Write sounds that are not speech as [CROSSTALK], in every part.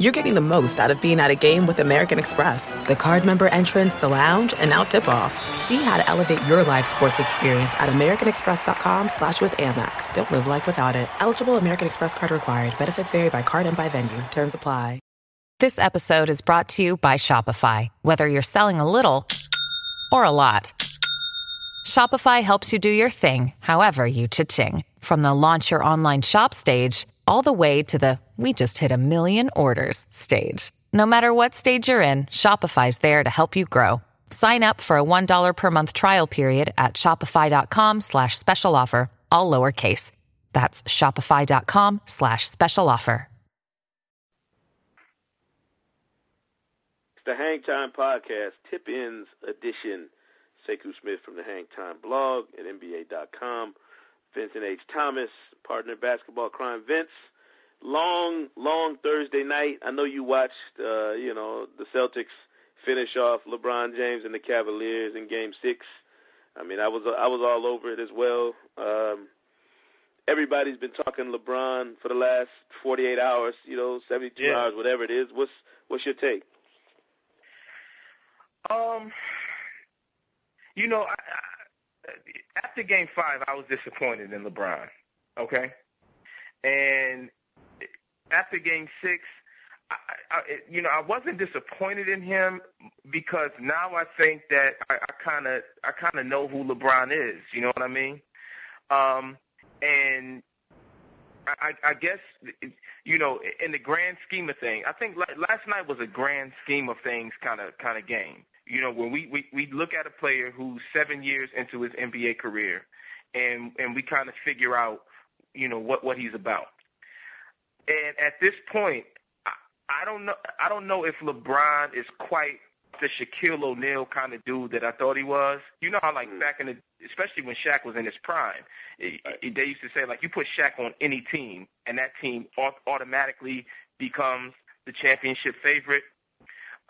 you're getting the most out of being at a game with American Express. The card member entrance, the lounge, and now tip-off. See how to elevate your live sports experience at americanexpress.com slash with Amex. Don't live life without it. Eligible American Express card required. Benefits vary by card and by venue. Terms apply. This episode is brought to you by Shopify. Whether you're selling a little or a lot, Shopify helps you do your thing, however you cha-ching. From the launch your online shop stage all the way to the we just hit a million orders stage. No matter what stage you're in, Shopify's there to help you grow. Sign up for a $1 per month trial period at shopify.com slash special offer, all lowercase. That's shopify.com slash special offer. It's the Hang Time Podcast, Tip Ins Edition. Sekou Smith from the Hang Time blog at NBA.com. Vincent H. Thomas, partner basketball crime. Vince, long, long Thursday night. I know you watched, uh, you know, the Celtics finish off LeBron James and the Cavaliers in Game Six. I mean, I was I was all over it as well. Um, everybody's been talking LeBron for the last 48 hours, you know, 72 Yeah. hours, whatever it is. What's what's your take? Um, you know, I, I, after Game Five, I was disappointed in LeBron. Okay, and after Game Six, I, I, you know, I wasn't disappointed in him because now I think that I kind of, I kind of know who LeBron is. You know what I mean? Um, and I, I guess you know, in the grand scheme of things, I think la- last night was a grand scheme of things kind of kind of game. You know, when we, we we look at a player who's seven years into his NBA career, and and we kind of figure out, you know, what what he's about. And at this point, I, I don't know. I don't know if LeBron is quite the Shaquille O'Neal kind of dude that I thought he was. You know how like mm. back in the, especially when Shaq was in his prime, it, it, they used to say like you put Shaq on any team and that team au- automatically becomes the championship favorite.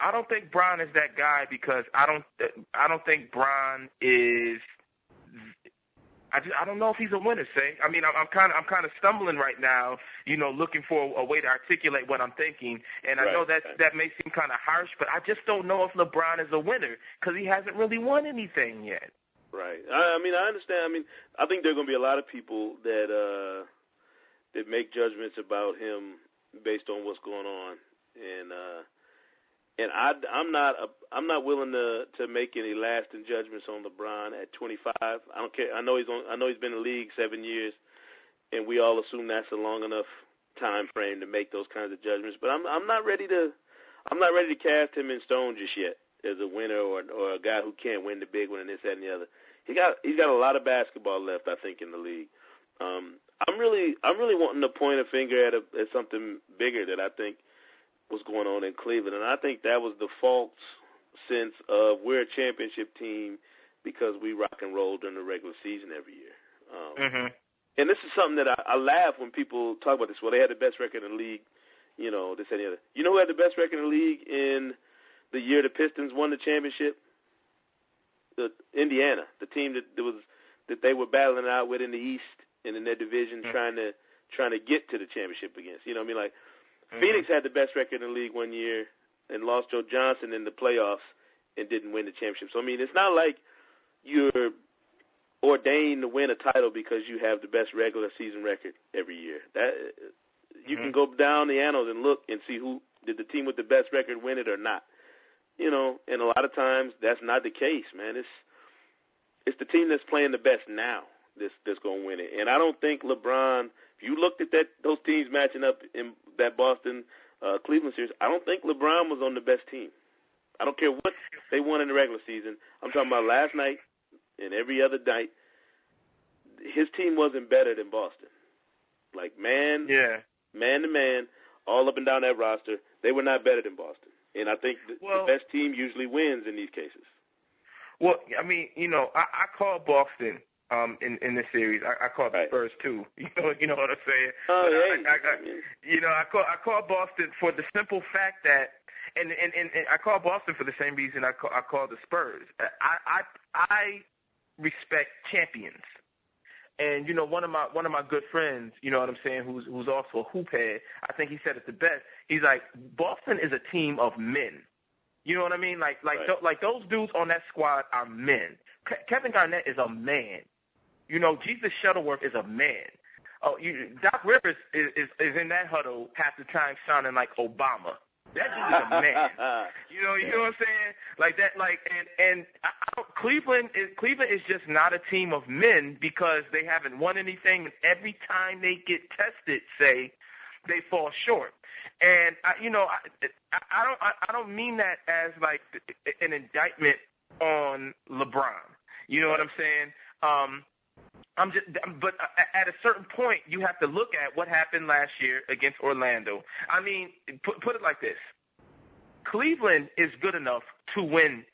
I don't think Bron is that guy because I don't I don't think Bron is I just, I don't know if he's a winner. Say, I mean, I'm, I'm kind of I'm kind of stumbling right now, you know, looking for a way to articulate what I'm thinking. And I know that that may seem kind of harsh, but I just don't know if LeBron is a winner because he hasn't really won anything yet. Right. I, I mean, I understand. I mean, I think there are going to be a lot of people that uh that make judgments about him based on what's going on, and uh and I I'm not a, I'm not willing to to make any lasting judgments on LeBron at 25. I don't care. I know he's on. I know he's been in the league seven years, and we all assume that's a long enough time frame to make those kinds of judgments. But I'm I'm not ready to I'm not ready to cast him in stone just yet as a winner or or a guy who can't win the big one and this that and the other. He got he's got a lot of basketball left, I think, in the league. Um, I'm really I'm really wanting to point a finger at a, at something bigger that I think was going on in Cleveland, and I think that was the false sense of we're a championship team because we rock and roll during the regular season every year. Um, Mm-hmm. and this is something that I, I laugh when people talk about this. Well, they had the best record in the league, you know, this and the other. You know who had the best record in the league in the year the Pistons won the championship? The Indiana, the team that, that was that they were battling out with in the East and in their division, trying to trying to get to the championship against. You know, what I mean, like Mm-hmm. Phoenix had the best record in the league one year and lost Joe Johnson in the playoffs and didn't win the championship. So I mean, it's not like you're ordained to win a title because you have the best regular season record every year. That you can mm-hmm. go down the annals and look and see who did the team with the best record win it or not. You know, and a lot of times that's not the case, man. It's it's the team that's playing the best now that's that's going to win it. And I don't think LeBron. If you looked at that those teams matching up in that Boston uh, Cleveland series, I don't think LeBron was on the best team. I don't care what they won in the regular season. I'm talking about last night and every other night. His team wasn't better than Boston. Like man, Yeah. man to man, all up and down that roster, they were not better than Boston. And I think the, Well- the best team usually wins in these cases. Well, I mean, you know, I, I called Boston um in in this series. I, I the Right. Spurs too. [LAUGHS] You know, you know what I'm saying? Oh, hey, I, I, I, you know, I call I called Boston for the simple fact that, and and and, and I called Boston for the same reason I call, I called the Spurs. I I I respect champions, And you know, one of my one of my good friends, you know what I'm saying, who's who's also a hoop head, I think he said it the best. He's like, Boston is a team of men. You know what I mean? Like like Right. th- like those dudes on that squad are men. Ke- Kevin Garnett is a man. You know, Jesus Shuttleworth is a man. Oh, you, Doc Rivers is, is is in that huddle half the time sounding like Obama. That dude is a man. [LAUGHS] You know, you know what I'm saying? Like that, like, and and I, I don't, Cleveland is Cleveland is just not a team of men because they haven't won anything, and every time they get tested, say, they fall short. And I, you know, I, I, I don't, I, I don't mean that as like an indictment on LeBron. You know what I'm saying? Um, I'm just, but uh, at a certain point, you have to look at what happened last year against Orlando. I mean, put, put it like this: Cleveland is good enough to win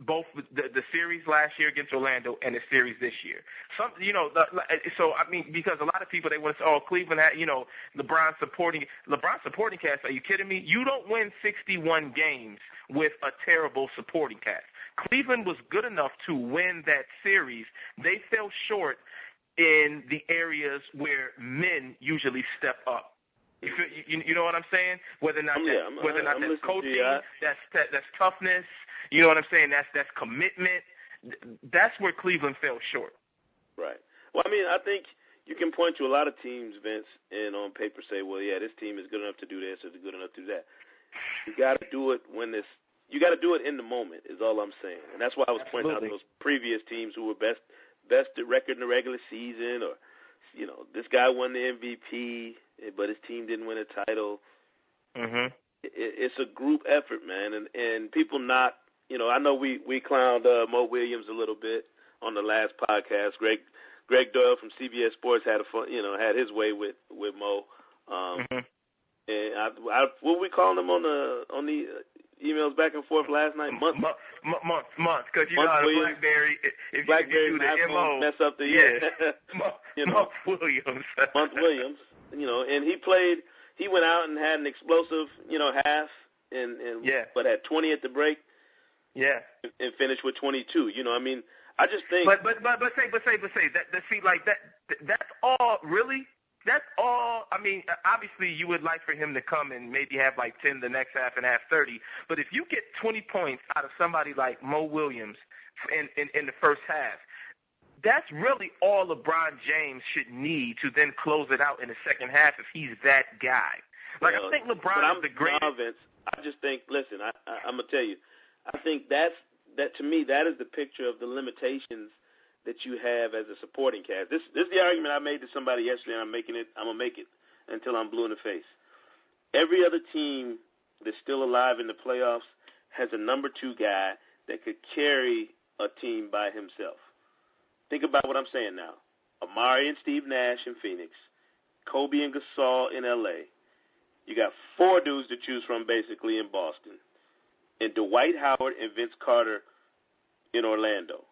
both the, the series last year against Orlando and the series this year. Some, you know, the, eh, so I mean, because a lot of people they want to say, "Oh, Cleveland had, you know, LeBron supporting LeBron supporting cast." Are you kidding me? You don't win 61 games with a terrible supporting cast. Cleveland was good enough to win that series. They fell short in the areas where men usually step up. You, you, you know what I'm saying? Whether or not Um, that, I'm- whether or not I'm that's coaching. I- that's that, that's toughness. You know what I'm saying? That's that's commitment. That's where Cleveland fell short. Right. Well, I mean, I think you can point to a lot of teams, Vince, and on paper say, well, yeah, this team is good enough to do this or good enough to do that. You got to do it when this. You got to do it in the moment. Is all I'm saying, and that's why I was pointing out those previous teams who were best best record in the regular season, or you know, this guy won the MVP, but his team didn't win a title. Mm-hmm. It, it's a group effort, man, and and people not. You know, I know we we clowned uh, Mo Williams a little bit on the last podcast. Greg Greg Doyel from CBS Sports had a fun, you know, had his way with with Mo. Um, Mm-hmm. and I, I what were we calling him on the on the emails back and forth last night? Month, month, month, month, because you Month know how Williams. BlackBerry, if you, BlackBerry you do the MO, mess up the yeah, [LAUGHS] Month, you know. Month Williams, [LAUGHS] Month Williams, you know, and he played. He went out and had an explosive, you know, half, and and Yeah. but had 20 at the break yeah. and, and finished with 22. You know, I mean, I just think. But but but but say but say but say that that see like that that's all really that's all. I mean, uh, obviously you would like for him to come and maybe have like ten the next half and have thirty. But if you get twenty points out of somebody like Mo Williams in in, in the first half. That's really all LeBron James should need to then close it out in the second half if he's that guy. Like Well, I think LeBron I'm, is the greatest. No, Vince, I just think. Listen, I, I, I'm gonna tell you. I think that's that to me. That is the picture of the limitations that you have as a supporting cast. This this is the argument I made to somebody yesterday, and I'm making it. I'm gonna make it until I'm blue in the face. Every other team that's still alive in the playoffs has a number two guy that could carry a team by himself. Think about what I'm saying now. Amar'e and Steve Nash in Phoenix, Kobe and Gasol in LA. You got four dudes to choose from basically in Boston. And Dwight Howard and Vince Carter in Orlando.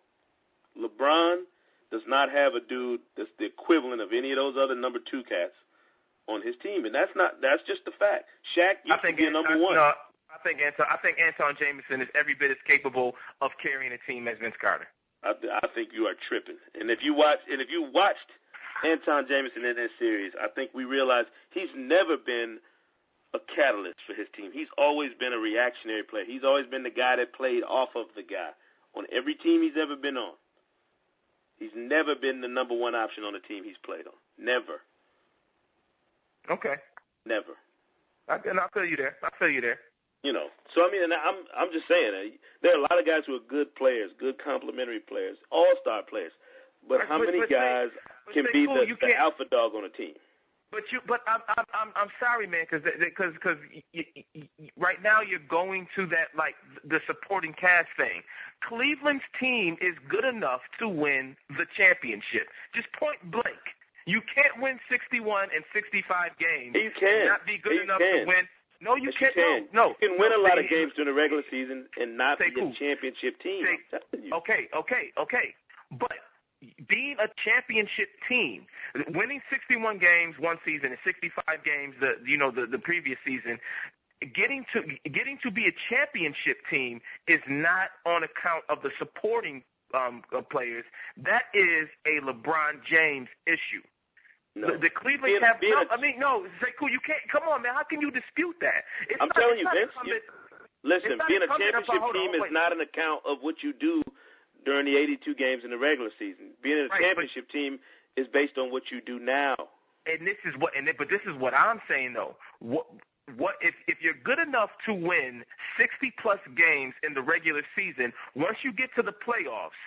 LeBron does not have a dude that's the equivalent of any of those other number two cats on his team, and that's not that's just the fact. Shaq used I think to be a number I, one. No, I think Anton. I think Antawn Jamison is every bit as capable of carrying a team as Vince Carter. I, I think you are tripping. And if you watch, and if you watched Antawn Jamison in that series, I think we realize he's never been a catalyst for his team. He's always been a reactionary player. He's always been the guy that played off of the guy on every team he's ever been on. He's never been the number one option on the team he's played on. Never, Okay, never. I, and I'll tell you there. I'll tell you there. You know, so I mean, and I'm I'm just saying uh, there are a lot of guys who are good players, good complementary players, all star players. But But- how but- many but guys can say, be cool, the, the alpha dog on a team? But you, but I'm, I'm, I'm, I'm sorry, man, because, because, because right now you're going to that like the supporting cast thing. Cleveland's team is good enough to win the championship. Just point blank. You can't win 61 and 65 games. You can. not be good You enough can. to win. No, you Yes, can't. You can. No, no. You can win no, a lot of games during the regular season and not be cool. a championship team. Say- I'm you. Okay, okay, okay. But being a championship team, winning 61 games one season and 65 games the you know the the previous season, getting to getting to be a championship team is not on account of the supporting um, uh, players, that is a LeBron James issue. No. The, the Cleveland Being- Cavs. being No, a- I mean, no, say, cool. You can't. Come on, man. How can you dispute that? It's I'm not, telling you, Vince, incumbent- Listen, being a championship on, team is wait. not an account of what you do during the 82 games in the regular season. Being a Right, championship team is based on what you do now. and this is what and but this is what I'm saying though. What what if if you're good enough to win 60 plus games in the regular season, once you get to the playoffs,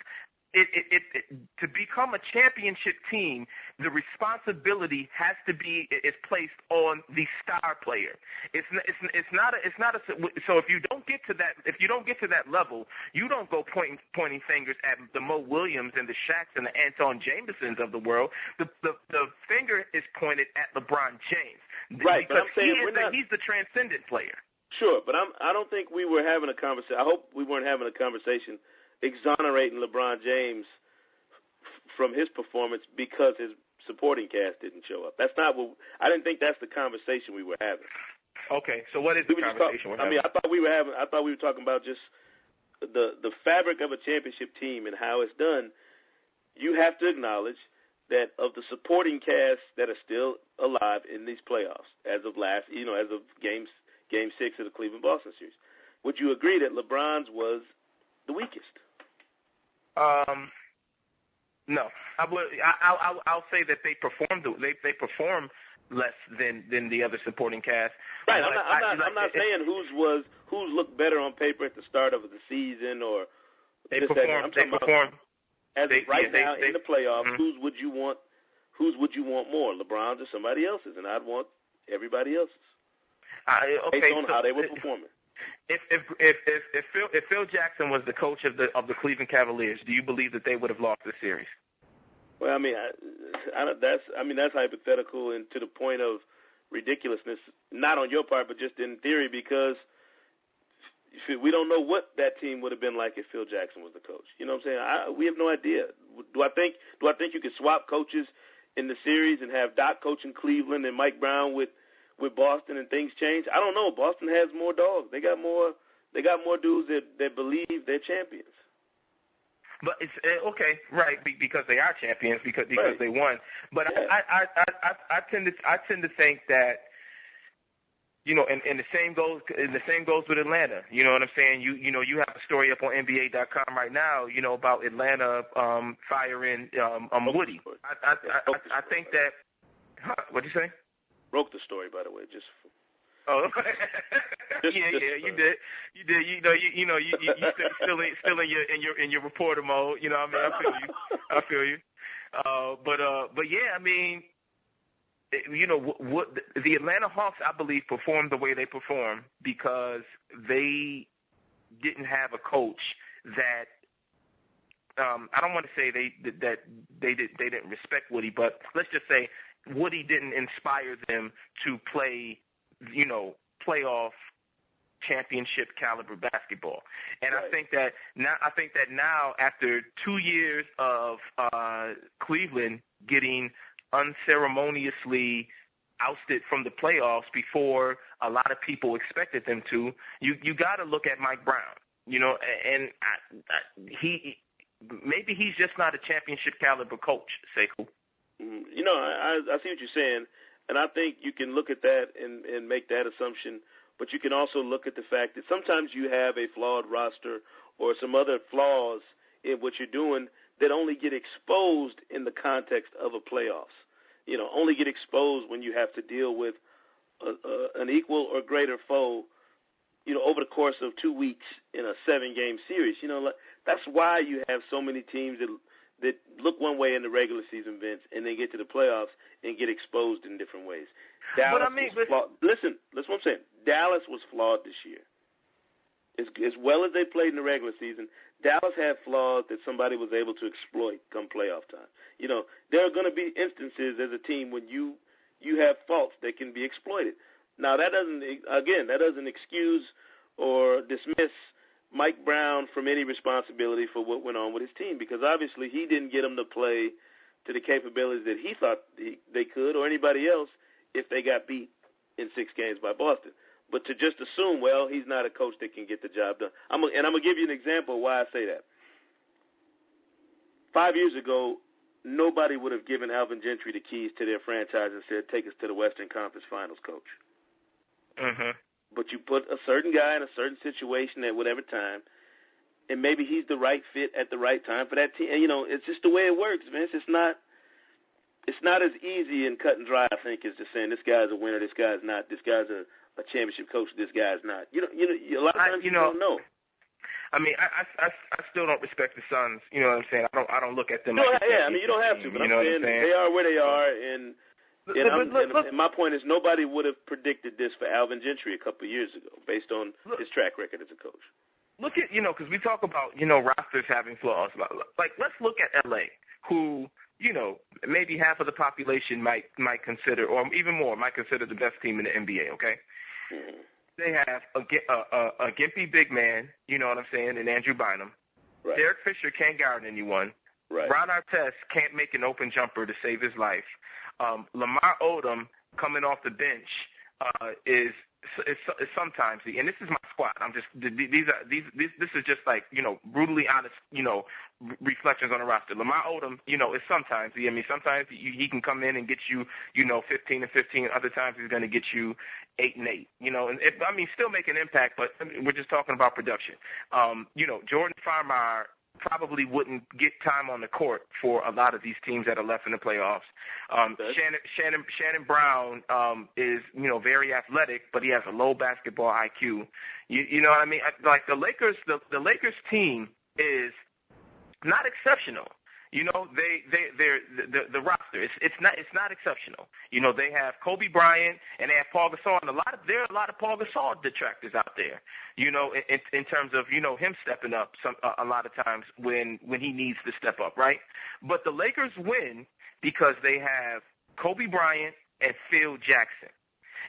it, it, it, it to become a championship team, the responsibility has to be is placed on the star player. It's it's it's not a it's not a so if you don't get to that if you don't get to that level, you don't go pointing pointing fingers at the Mo Williams and the Shaqs and the Antawn Jamisons of the world. The the the finger is pointed at LeBron James. Right, but because I'm saying he we're the, he's the transcendent player. Sure, but I'm I don't think we were having a conversation. I hope we weren't having a conversation exonerating LeBron James f- from his performance because his supporting cast didn't show up. That's not what I didn't think that's the conversation we were having. Okay, so what is We the conversation? talk- I mean. I thought we were having. I thought we were talking about just the the fabric of a championship team and how it's done. You have to acknowledge that of the supporting cast that are still alive in these playoffs as of last, you know, as of games game six of the Cleveland Boston series, would you agree that LeBron's was the weakest? Um, no, I would. I, I'll, I'll, I'll say that they performed. They they perform less than than the other supporting cast. Right. I'm not. I'm I- not, I'm not saying whose was whose looked better on paper at the start of the season or They this, perform. I'm They perform. as They- right yeah, they- now they- in the playoffs, Mhm. whose would you want? Whose would you want more, LeBron's or somebody else's? And I'd want everybody else's I, okay, based on so how they were performing. If if if if if Phil, if Phil Jackson was the coach of the of the Cleveland Cavaliers, do you believe that they would have lost the series? Well, I mean, I, I don't, that's I mean that's hypothetical and to the point of ridiculousness, not on your part, but just in theory, because we don't know what that team would have been like if Phil Jackson was the coach. You know what I'm saying? I, we have no idea. Do I think do I think you could swap coaches in the series and have Doc coaching Cleveland and Mike Brown with with Boston and things change? I don't know. Boston has more dogs. They got more. They got more dudes that that believe they're champions. But it's uh, okay, right? Because they are champions, because because Right. they won. But Yeah. I, I I I I tend to I tend to think that you know, and, and the same goes and the same goes with Atlanta. You know what I'm saying? You you know you have a story up on NBA.com right now. You know about Atlanta um, firing um, um, Woody. I I, I I I think that. Huh, what'd you say? Broke the story, by the way. Just Oh, [LAUGHS] Just- yeah, just, yeah, you uh, did, you did. You know, you you know, you you, you still, still in still in your in your in your reporter mode. You know, what I mean, I feel you, I feel you. Uh, but uh, but yeah, I mean, you know, what, what the Atlanta Hawks, I believe, performed the way they performed because they didn't have a coach that. Um, I don't want to say they that they did they didn't respect Woody, but let's just say Woody didn't inspire them to play, you know, playoff championship caliber basketball. And I think that now I think that now after 2 years of uh Cleveland getting unceremoniously ousted from the playoffs before a lot of people expected them to, you you got to look at Mike Brown. You know, and I, I, he maybe he's just not a championship caliber coach, Sekou. Mm, You know, I, I see what you're saying, and I think you can look at that and and make that assumption. But you can also look at the fact that sometimes you have a flawed roster or some other flaws in what you're doing that only get exposed in the context of a playoffs. You know, only get exposed when you have to deal with a, a, an equal or greater foe. You know, over the course of two weeks in a seven-game series. You know, that's why you have so many teams that that look one way in the regular season, Vince, and then get to the playoffs and get exposed in different ways. Dallas I mean, was flawed. Listen, that's what I'm saying. Dallas was flawed this year. As, as well as they played in the regular season, Dallas had flaws that somebody was able to exploit come playoff time. You know, there are going to be instances as a team when you you have faults that can be exploited. Now that doesn't again that doesn't excuse or dismiss Mike Brown from any responsibility for what went on with his team because obviously he didn't get them to play to the capabilities that he thought he, they could or anybody else if they got beat in six games by Boston. But to just assume, well, he's not a coach that can get the job done. I'm gonna, and I'm gonna give you an example of why I say that. five years ago, nobody would have given Alvin Gentry the keys to their franchise and said, "Take us to the Western Conference Finals, coach." Mhm. But you put a certain guy in a certain situation at whatever time, and maybe he's the right fit at the right time for that team. And, you know, it's just the way it works, man. It's just not. It's not as easy and cut and dry, I think, as just saying this guy's a winner, this guy's not, this guy's a, a championship coach, this guy's not. You know, you know, a lot of times I, you, you know, don't know. I mean, I, I I still don't respect the Suns. You know what I'm saying? I don't I don't look at them. Don't like yeah, I mean, you don't have to, but you I'm know saying, what I'm saying? they are where they are, and and, and, and my point is nobody would have predicted this for Alvin Gentry a couple of years ago, based on Look- his track record as a coach. look at you know because we talk about you know rosters having flaws. Like let's look at LA, who you know maybe half of the population might might consider, or even more, might consider the best team in the NBA. Okay, Mhm. they have a, a, a, a gimpy big man, you know what I'm saying, and Andrew Bynum. Right. Derek Fisher can't guard anyone. right. Ron Artest can't make an open jumper to save his life. Um, Lamar Odom coming off the bench uh, is, is, is sometimes, and this is my squad. I'm just these are these this this is just like you know brutally honest you know reflections on the roster. Lamar Odom, you know, is sometimes I mean sometimes he, he can come in and get you you know 15 and 15. Other times he's going to get you eight and eight. You know, and it, I mean still make an impact, but we're just talking about production. Um, you know, Jordan Farmar probably wouldn't get time on the court for a lot of these teams that are left in the playoffs. Um, Okay. Shannon Shannon Shannon Brown um, is you know very athletic, but he has a low basketball IQ. You, you know what I mean? Like the Lakers, the, the Lakers team is not exceptional. You know, they they they're the, the roster. It's it's not it's not exceptional. You know, they have Kobe Bryant and they have Pau Gasol, and a lot of there are a lot of Pau Gasol detractors out there. You know, in, in terms of you know him stepping up some a, a lot of times when when he needs to step up, right? But the Lakers win because they have Kobe Bryant and Phil Jackson,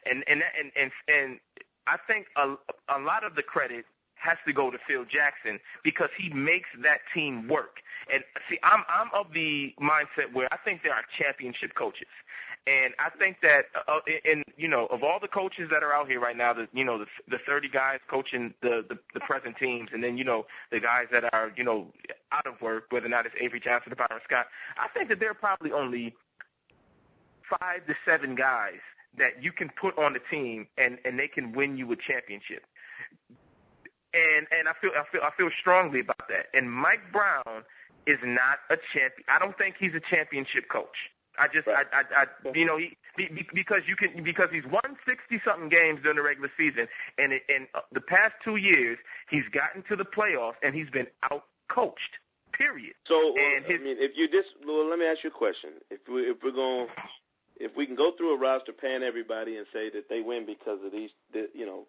and and and and and I think a a lot of the credit has to go to Phil Jackson because he makes that team work. And see, I'm I'm of the mindset where I think there are championship coaches, and I think that uh, in you know of all the coaches that are out here right now, the you know the the 30 guys coaching the, the the present teams, and then you know the guys that are you know out of work, whether or not it's Avery Johnson or Byron Scott, I think that there are probably only five to seven guys that you can put on the team and and they can win you a championship. And and I feel I feel I feel strongly about that. And Mike Brown is not a champion. I don't think he's a championship coach. I just Right. I I, I you know he be- be- because you can because he's won sixty something games during the regular season and it, and uh, the past two years he's gotten to the playoffs and he's been out coached. Period. So, And I his- mean, if you just well, let me ask you a question. If we if we're going if we can go through a roster, pan everybody, and say that they win because of these, the, you know,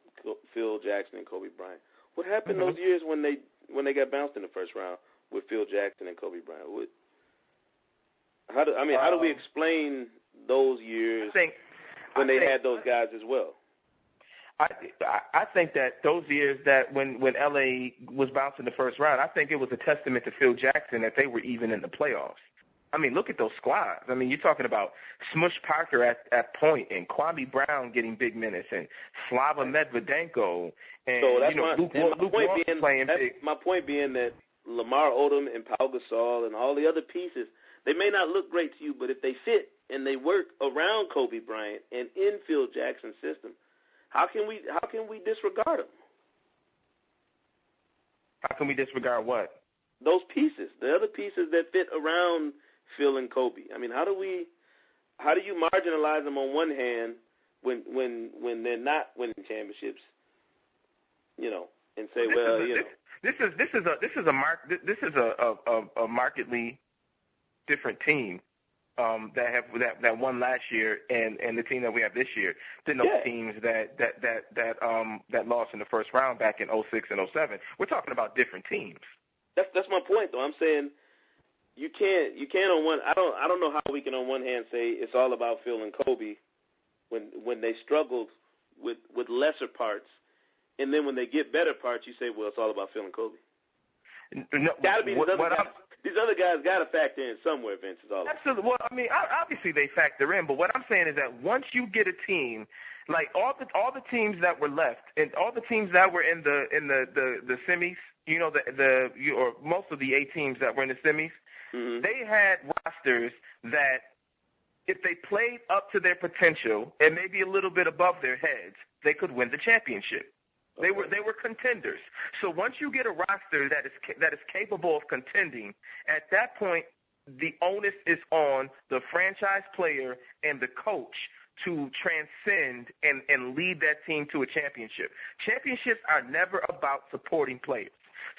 Phil Jackson and Kobe Bryant. What happened Mhm. those years when they when they got bounced in the first round with Phil Jackson and Kobe Bryant? What, how do I mean? How do we Um, explain those years I think when I they think- had those guys as well? I I- I think that those years that when when LA was bouncing in the first round, I think it was a testament to Phil Jackson that they were even in the playoffs. I mean, look at those squads. I mean, you're talking about Smush Parker at at point and Kwame Brown getting big minutes and Slava Medvedenko and So that's you know my, Luke, my Luke point being. playing that's big. my point being that Lamar Odom and Pau Gasol and all the other pieces, they may not look great to you, but if they fit and they work around Kobe Bryant and in Phil Jackson's system, how can we how can we disregard them? How can we disregard what? Those pieces, the other pieces that fit around Phil and Kobe. I mean, how do we how do you marginalize them on one hand when when when they're not winning championships? You know, and say, This well, a, you know. this, is this is a this is a mark this is a a, a, a markedly different team um, that have that that won last year and and the team that we have this year than those Yeah. teams that that that that um that lost in the first round back in 06 and 07. We're talking about different teams. That's that's my point though. I'm saying you can't you can't on one I don't I don't know how we can on one hand say it's all about Phil and Kobe when when they struggled with with lesser parts and then when they get better parts you say well it's all about Phil and Kobe. No, Gotta be these what- other what guys. These other guys gotta factor in somewhere, Vince is all. Absolutely. Well, I mean, obviously they factor in, but what I'm saying is that once you get a team, like all the all the teams that were left, and all the teams that were in the in the the, the semis, you know, the the you, or most of the eight teams that were in the semis, Mm-hmm. They had rosters that, if they played up to their potential and maybe a little bit above their heads, they could win the championship. They were they were contenders. So once you get a roster that is that is capable of contending, at that point the onus is on the franchise player and the coach to transcend and, and lead that team to a championship. Championships are never about supporting players.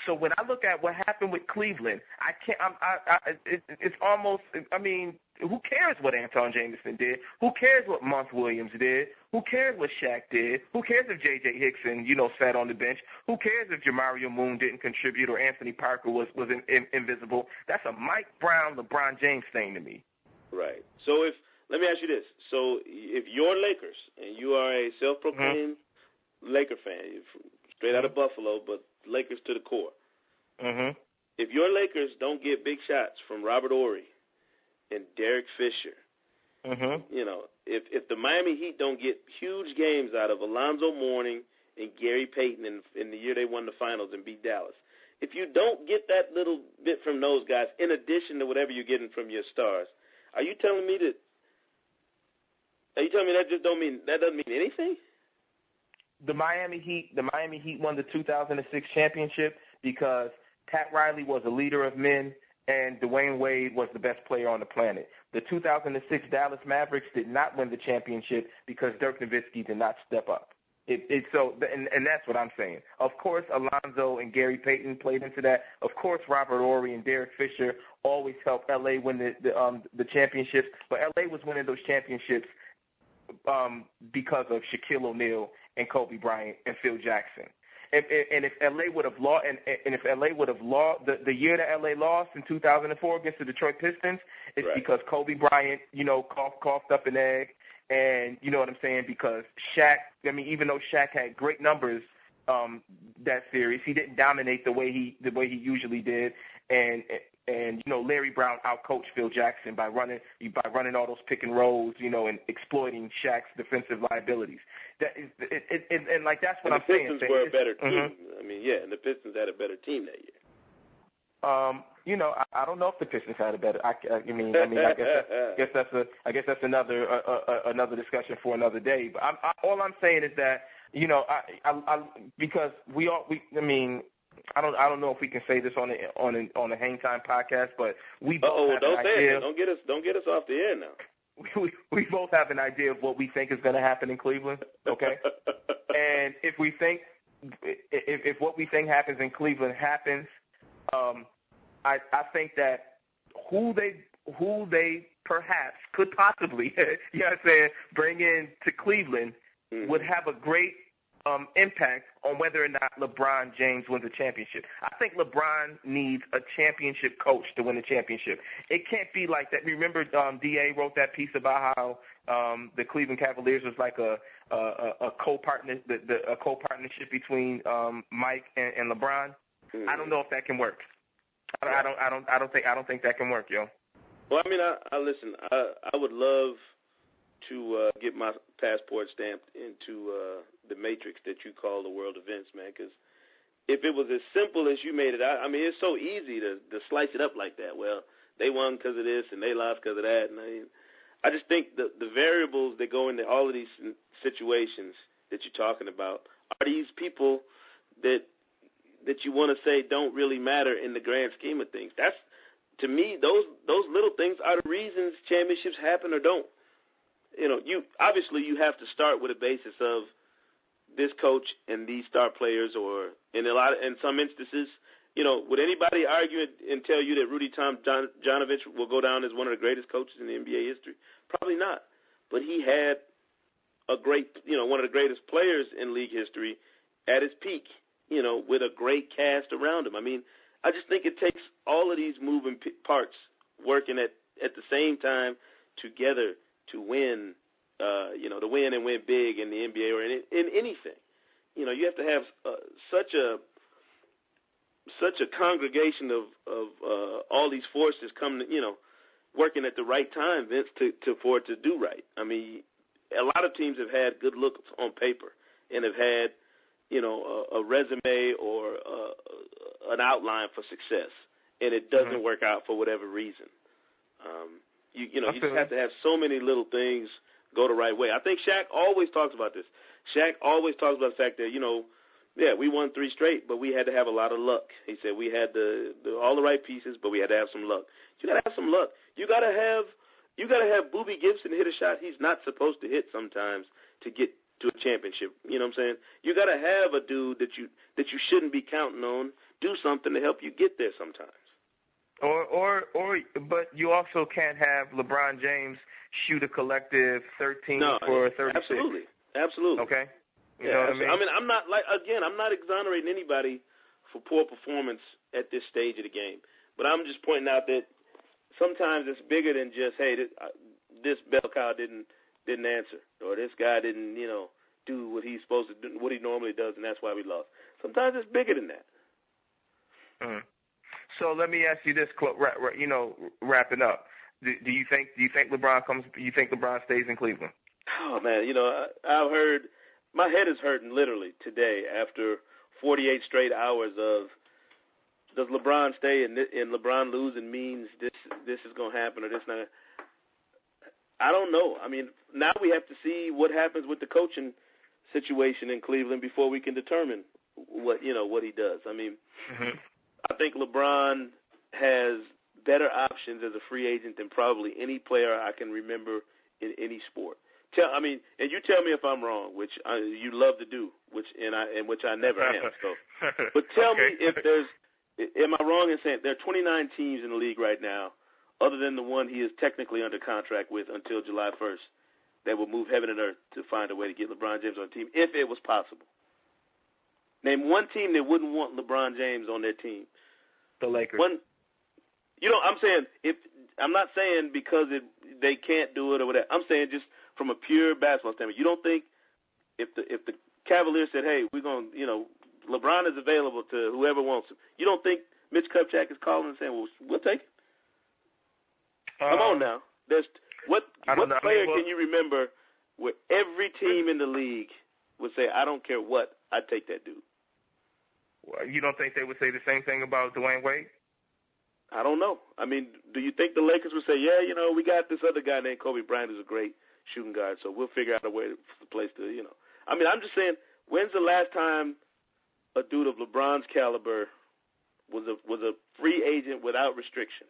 So when I look at what happened with Cleveland, I can't. I'm, I, I, it, it's almost. I mean, who cares what Antawn Jamison did? Who cares what Monty Williams did? Who cares what Shaq did? Who cares if J.J. Hickson, you know, sat on the bench? Who cares if Jamario Moon didn't contribute or Anthony Parker was was in, in, invisible? That's a Mike Brown, LeBron James thing to me. Right. So if let me ask you this: so if you're Lakers and you are a self-proclaimed mm-hmm. Laker fan, straight out of Buffalo, but Lakers to the core. Mm-hmm. If your Lakers don't get big shots from Robert Horry and Derek Fisher, mm-hmm. you know, if if the Miami Heat don't get huge games out of Alonzo Mourning and Gary Payton in, in the year they won the finals and beat Dallas, if you don't get that little bit from those guys, in addition to whatever you're getting from your stars, are you telling me that? Are you telling me that just don't mean that doesn't mean anything? The Miami Heat, the Miami Heat won the 2006 championship because Pat Riley was a leader of men and Dwyane Wade was the best player on the planet. The 2006 Dallas Mavericks did not win the championship because Dirk Nowitzki did not step up. It, it so and, and that's what I'm saying. Of course, Alonzo and Gary Payton played into that. Of course, Robert Horry and Derek Fisher always helped LA win the the, um, the championships. But LA was winning those championships um, because of Shaquille O'Neal and Kobe Bryant and Phil Jackson. And, and if LA would have lost, and, and if LA would have lost the, the year that LA lost in 2004 against the Detroit Pistons, it's right. because Kobe Bryant, you know, coughed, coughed up an egg, and you know what I'm saying? Because Shaq, I mean, even though Shaq had great numbers um, that series, he didn't dominate the way he the way he usually did, and and you know Larry Brown outcoached Phil Jackson by running by running all those pick and rolls, you know, and exploiting Shaq's defensive liabilities. That is, it, it, it, and like that's what and I'm saying. the saying. Pistons were a better team. Mm-hmm. I mean, yeah, and the Pistons had a better team that year. Um, you know, I, I don't know if the Pistons had a better. I, I mean, I mean, I guess, that, [LAUGHS] I guess that's a, I guess that's another, uh, uh, another discussion for another day. But I'm, I, all I'm saying is that, you know, I, I, I, because we all, we, I mean, I don't I don't know if we can say this on the on a on the Hang Time podcast, but we both oh have don't an idea. it. Don't get us don't get us off the air now. [LAUGHS] We, we both have an idea of what we think is going to happen in Cleveland. Okay, [LAUGHS] and if we think if if what we think happens in Cleveland happens, um, I I think that who they who they perhaps could possibly [LAUGHS] you know what I'm saying bring in to Cleveland mm-hmm. would have a great um, impact on whether or not LeBron James wins a championship. I think LeBron needs a championship coach to win a championship. It can't be like that. Remember, um, Da wrote that piece about how um, the Cleveland Cavaliers was like a a, a co-partner, the, the, a co-partnership between um, Mike and, and LeBron. Mm-hmm. I don't know if that can work. I don't, I don't, I don't, I don't think, I don't think that can work, yo. Well, I mean, I, I listen. I I would love to uh, get my passport stamped into uh, the matrix that you call the world events, man. Because if it was as simple as you made it, I, I mean, it's so easy to to slice it up like that. Well, they won because of this, and they lost because of that. And I, I just think the the variables that go into all of these situations that you're talking about are these people that that you want to say don't really matter in the grand scheme of things. That's to me those those little things are the reasons championships happen or don't. You know, you obviously you have to start with a basis of this coach and these star players, or in a lot of, in some instances, you know, would anybody argue and tell you that Rudy Tom John, Janovich will go down as one of the greatest coaches in the NBA history? Probably not. But he had a great, you know, one of the greatest players in league history at his peak, you know, with a great cast around him. I mean, I just think it takes all of these moving parts working at at the same time together to win uh, you know, to win and win big in the NBA or in, in anything. You know, you have to have uh, such a such a congregation of of uh, all these forces coming, you know, working at the right time, Vince, to, to for it to do right. I mean, a lot of teams have had good looks on paper and have had, you know, a, a resume or a, uh, an outline for success, and it doesn't Mhm. work out for whatever reason. Um, you you know you just have to have so many little things go the right way. I think Shaq always talks about this. Shaq always talks about the fact that you know, yeah, we won three straight, but we had to have a lot of luck. He said we had the, the all the right pieces, but we had to have some luck. You gotta have some luck. You gotta have you gotta have Boobie Gibson hit a shot he's not supposed to hit sometimes to get to a championship. You know what I'm saying? You gotta have a dude that you that you shouldn't be counting on do something to help you get there sometimes. Or, or, or, but you also can't have LeBron James shoot a collective 13 No, for 36. absolutely, absolutely. Okay. You yeah, know what I mean? I mean, I'm not like again, I'm not exonerating anybody for poor performance at this stage of the game, but I'm just pointing out that sometimes it's bigger than just hey, this, uh, this bell cow didn't didn't answer, or this guy didn't, you know, do what he's supposed to do, what he normally does, and that's why we lost. Sometimes it's bigger than that. Mhm. So let me ask you this, Cl- ra- ra- you know, wrapping up. Do, do you think do you think LeBron comes? Do you think LeBron stays in Cleveland? Oh man, you know, I, I've heard my head is hurting literally today after 48 straight hours of does LeBron stay and, and LeBron losing means this this is going to happen or this not. I don't know. I mean, now we have to see what happens with the coaching situation in Cleveland before we can determine what you know what he does. I mean, Mm-hmm. I think LeBron has better options as a free agent than probably any player I can remember in any sport. Tell, I mean, and you tell me if I'm wrong, which I, you love to do, which and I and which I never am. So, [LAUGHS] but tell okay. me if there's, am I wrong in saying there are 29 teams in the league right now, other than the one he is technically under contract with until July 1st, that will move heaven and earth to find a way to get LeBron James on the team if it was possible. Name one team that wouldn't want LeBron James on their team. The Lakers. One, you know, I'm saying if I'm not saying because it they can't do it or whatever. I'm saying just from a pure basketball standpoint. You don't think if the if the Cavaliers said, "Hey, we're going," to you know, LeBron is available to whoever wants him. You don't think Mitch Kupchak is calling and saying, "Well, we'll take him." Come on Um, now. There's what I what know. I player mean, well- can you remember where every team in the league would say, "I don't care what, I'd take that dude." Well, You don't think they would say the same thing about Dwyane Wade? I don't know. I mean, do you think the Lakers would say, "Yeah, you know, we got this other guy named Kobe Bryant who's a great shooting guard, so we'll figure out a way, a place to, you know." I mean, I'm just saying, when's the last time a dude of LeBron's caliber was a was a free agent without restriction?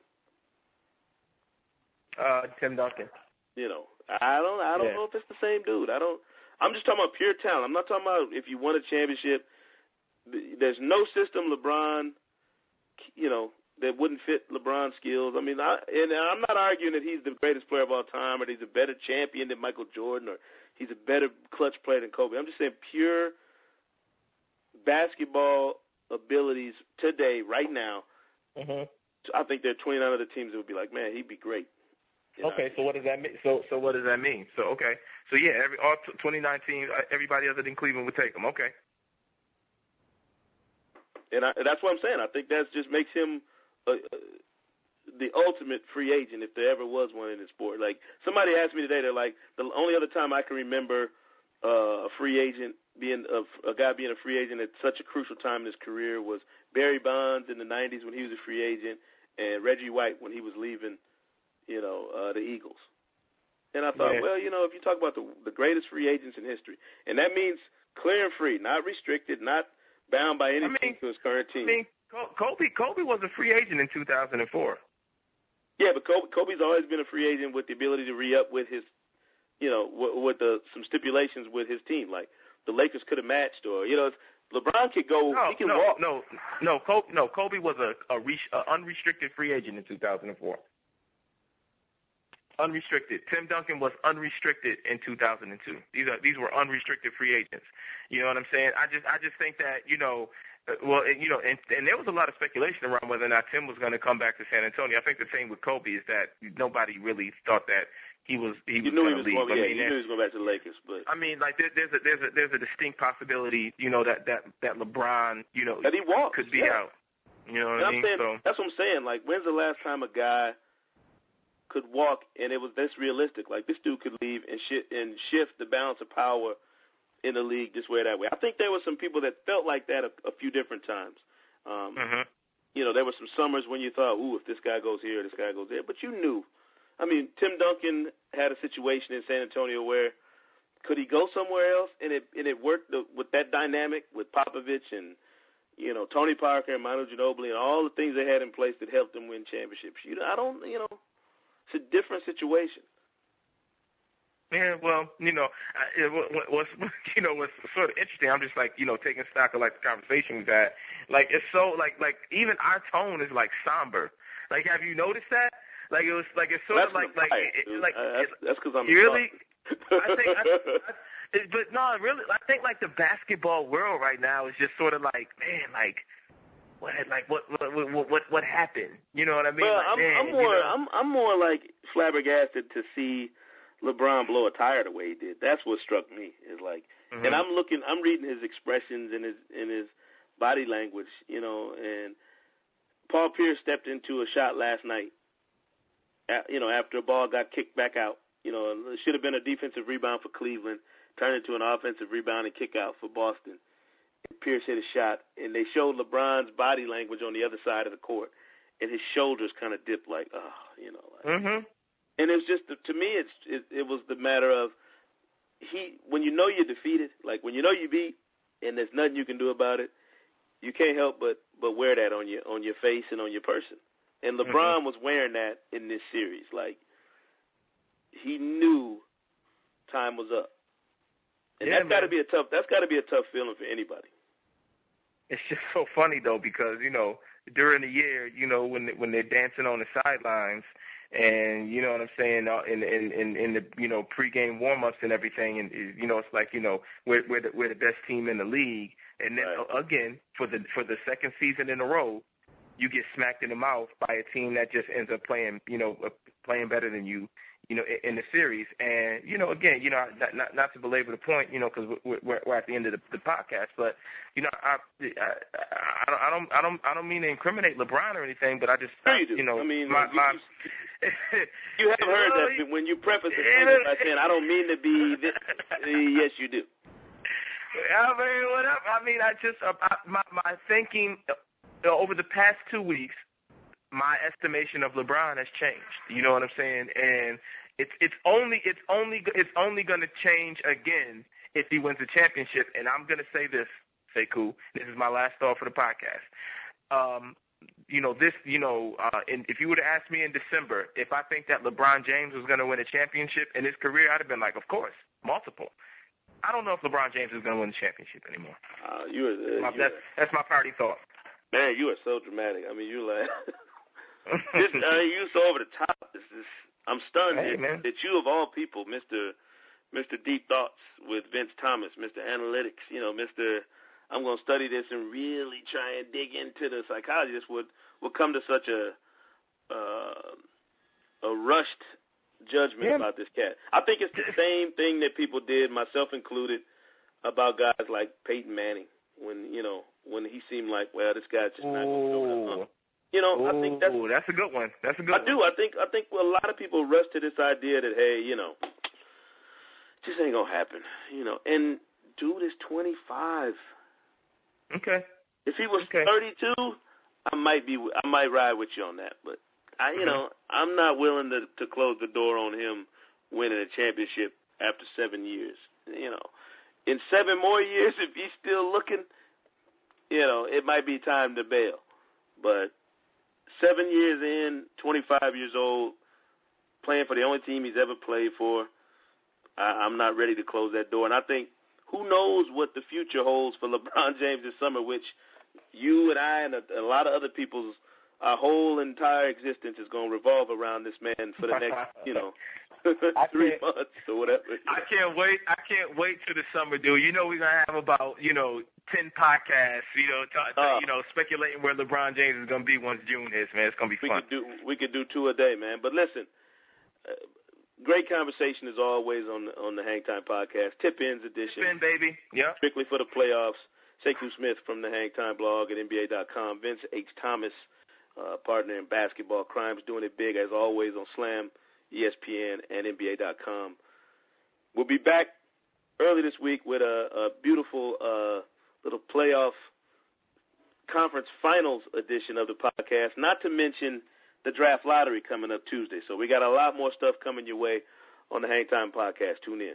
Uh, Tim Duncan. You know, I don't, I don't Yeah. know if it's the same dude. I don't. I'm just talking about pure talent. I'm not talking about if you won a championship. There's no system LeBron, you know, that wouldn't fit LeBron's skills. I mean, I, and I'm not arguing that he's the greatest player of all time, or that he's a better champion than Michael Jordan, or he's a better clutch player than Kobe. I'm just saying pure basketball abilities today, right now. Mm-hmm. I think there are 29 other teams that would be like, man, he'd be great. You know? Okay, so what does that mean? So, so what does that mean? So, okay, so yeah, every all t- 29 teams, everybody other than Cleveland would take him. Okay. And, I, that's what I'm saying. I think that just makes him uh, uh, the ultimate free agent if there ever was one in the sport. Like somebody asked me today, they're like the only other time I can remember uh, a free agent being a, a guy being a free agent at such a crucial time in his career was Barry Bonds in the '90s when he was a free agent, and Reggie White when he was leaving, you know, uh, the Eagles. And I thought, Yeah. well, you know, if you talk about the the greatest free agents in history, and that means clear and free, not restricted, not bound by anything mean- to his current I mean, Kobe, Kobe was a free agent in 2004. Yeah, but Kobe, Kobe's always been a free agent with the ability to re up with his, you know, with, with the some stipulations with his team. Like the Lakers could have matched, or you know, LeBron could go. No, he can no, walk. no, no. Kobe, no. Kobe was a, a, re- a unrestricted free agent in 2004. Unrestricted. Tim Duncan was unrestricted in 2002. These are these were unrestricted free agents. You know what I'm saying? I just I just think that you know. uh, Well, and, you know, and, and there was a lot of speculation around whether or not Tim was going to come back to San Antonio. I think the same with Kobe is that nobody really thought that he was he was going to leave. going. I Yeah, mean, you knew he was going back to the Lakers, but I mean, like there, there's a there's a there's a distinct possibility, you know, that that that LeBron, you know, that he walks could be yeah. out. You know what I I'm mean? saying So that's what I'm saying. Like, when's the last time a guy could walk and it was this realistic? Like, this dude could leave and shi and shift the balance of power in the league this way or that way. I think there were some people that felt like that a, a few different times. Um, Mhm. you know, there were some summers when you thought, ooh, if this guy goes here, this guy goes there. But you knew. I mean, Tim Duncan had a situation in San Antonio where could he go somewhere else, and it and it worked the, with that dynamic with Popovich and you know Tony Parker and Manu Ginobili and all the things they had in place that helped them win championships. You know, I don't, you know, it's a different situation. Yeah, well, you know, it, what's [LAUGHS] you know what's sort of interesting. I'm just like you know taking stock of like the conversation we had. Like it's so like like even our tone is like somber. Like have you noticed that? Like it was like it's sort that's of like like it, like uh, that's because I'm really. I think, I, [LAUGHS] I, but no, really, I think like the basketball world right now is just sort of like, man, like what, like what, what, what, what, what happened? You know what I mean? Well, like, I'm, man, I'm more, you know? I'm, I'm more like flabbergasted to see LeBron blow a tire the way he did. That's what struck me. Is like, mm-hmm. and I'm looking, I'm reading his expressions and his, and his body language, you know, and Paul Pierce stepped into a shot last night. You know, after a ball got kicked back out, you know, it should have been a defensive rebound for Cleveland, turned into an offensive rebound and kick out for Boston. Pierce hit a shot, and they showed LeBron's body language on the other side of the court, and his shoulders kind of dipped, like, oh, you know. Like, mm-hmm. And it was just to me, it's it, it was the matter of he when you know you're defeated, like when you know you beat, and there's nothing you can do about it, you can't help but but wear that on your on your face and on your person. And LeBron mm-hmm. was wearing that in this series, like he knew time was up. And yeah, that's got to be a tough. That's got to be a tough feeling for anybody. It's just so funny though because you know during the year, you know when when they're dancing on the sidelines, and you know what I'm saying uh, in in in, in the you know pregame warm-ups and everything, and eh, you know it's like you know we're we're the, we're the best team in the league, and then right. Uh, again for the for the second season in a row, you get smacked in the mouth by a team that just ends up playing you know uh, playing better than you you know, in, the series. And you know, again, you know, not not, not to belabor the point, you know, because we're, we're, we're at the end of the, the podcast, but you know, I, I I don't I don't I don't mean to incriminate LeBron or anything, but I just no, you, know, I mean, my, you, my you have heard that [LAUGHS] when you preface it by saying, "I don't mean to be," this, [LAUGHS] yes, you do. I mean, whatever. I mean, I just uh, I, my my thinking uh, over the past two weeks my estimation of LeBron has changed. You know what I'm saying? And it's it's only it's only it's only going to change again if he wins a championship. And I'm going to say this, say cool. This is my last thought for the podcast. Um, you know this. You know, uh, and if you would have asked me in December if I think that LeBron James was going to win a championship in his career, I'd have been like, of course, multiple. I don't know if LeBron James is going to win the championship anymore. Uh, you are, uh, my, that's, that's my party thought. Man, you are so dramatic. I mean, you're like. [LAUGHS] this, uh, [LAUGHS] you so over the top. This is, I'm stunned hey, that, that you of all people, Mister Mister Deep Thoughts with Vince Thomas, Mister Analytics, you know, Mister I'm going to study this and really try and dig into the psychology. This would would come to such a uh, a rushed judgment yeah. about this cat. I think it's the same thing that people did, myself included, about guys like Peyton Manning when you know when he seemed like, well, this guy's just not going to go. You know, Ooh, I think that's that's a good one. That's a good. I one. do. I think I think a lot of people rush to this idea that hey, you know, just ain't gonna happen. You know, and dude is twenty five. Okay. If he was okay. thirty two, I might be. I might ride with you on that. But I, you mm-hmm. know, I'm not willing to to close the door on him winning a championship after seven years. You know, in seven more years, if he's still looking, you know, it might be time to bail. But seven years in, 25 years old, playing for the only team he's ever played for. I, I'm not ready to close that door. And I think who knows what the future holds for [LAUGHS] LeBron James this summer, which you and I and a, a lot of other people's our whole entire existence is going to revolve around this man for the next, [LAUGHS] you know, [LAUGHS] three months or whatever. I can't wait. I can't wait till the summer, dude. You know we're gonna have about you know ten podcasts. You know, t- Uh. you know, speculating where LeBron James is gonna be once June hits. Man, it's gonna be we fun. could do we could do two a day, man. But listen, uh, great conversation as always on the, on the Hang Time podcast, Tip-Ins edition, Spin, baby. Yeah. strictly for the playoffs. Sekou Smith from the Hang Time blog at NBA.com. Vince H. Thomas, uh, partner in basketball crimes, doing it big as always on Slam, ESPN, and NBA.com. We'll be back early this week with a, a beautiful uh, little playoff conference finals edition of the podcast, not to mention the draft lottery coming up Tuesday. So we got a lot more stuff coming your way on the Hang Time podcast. Tune in.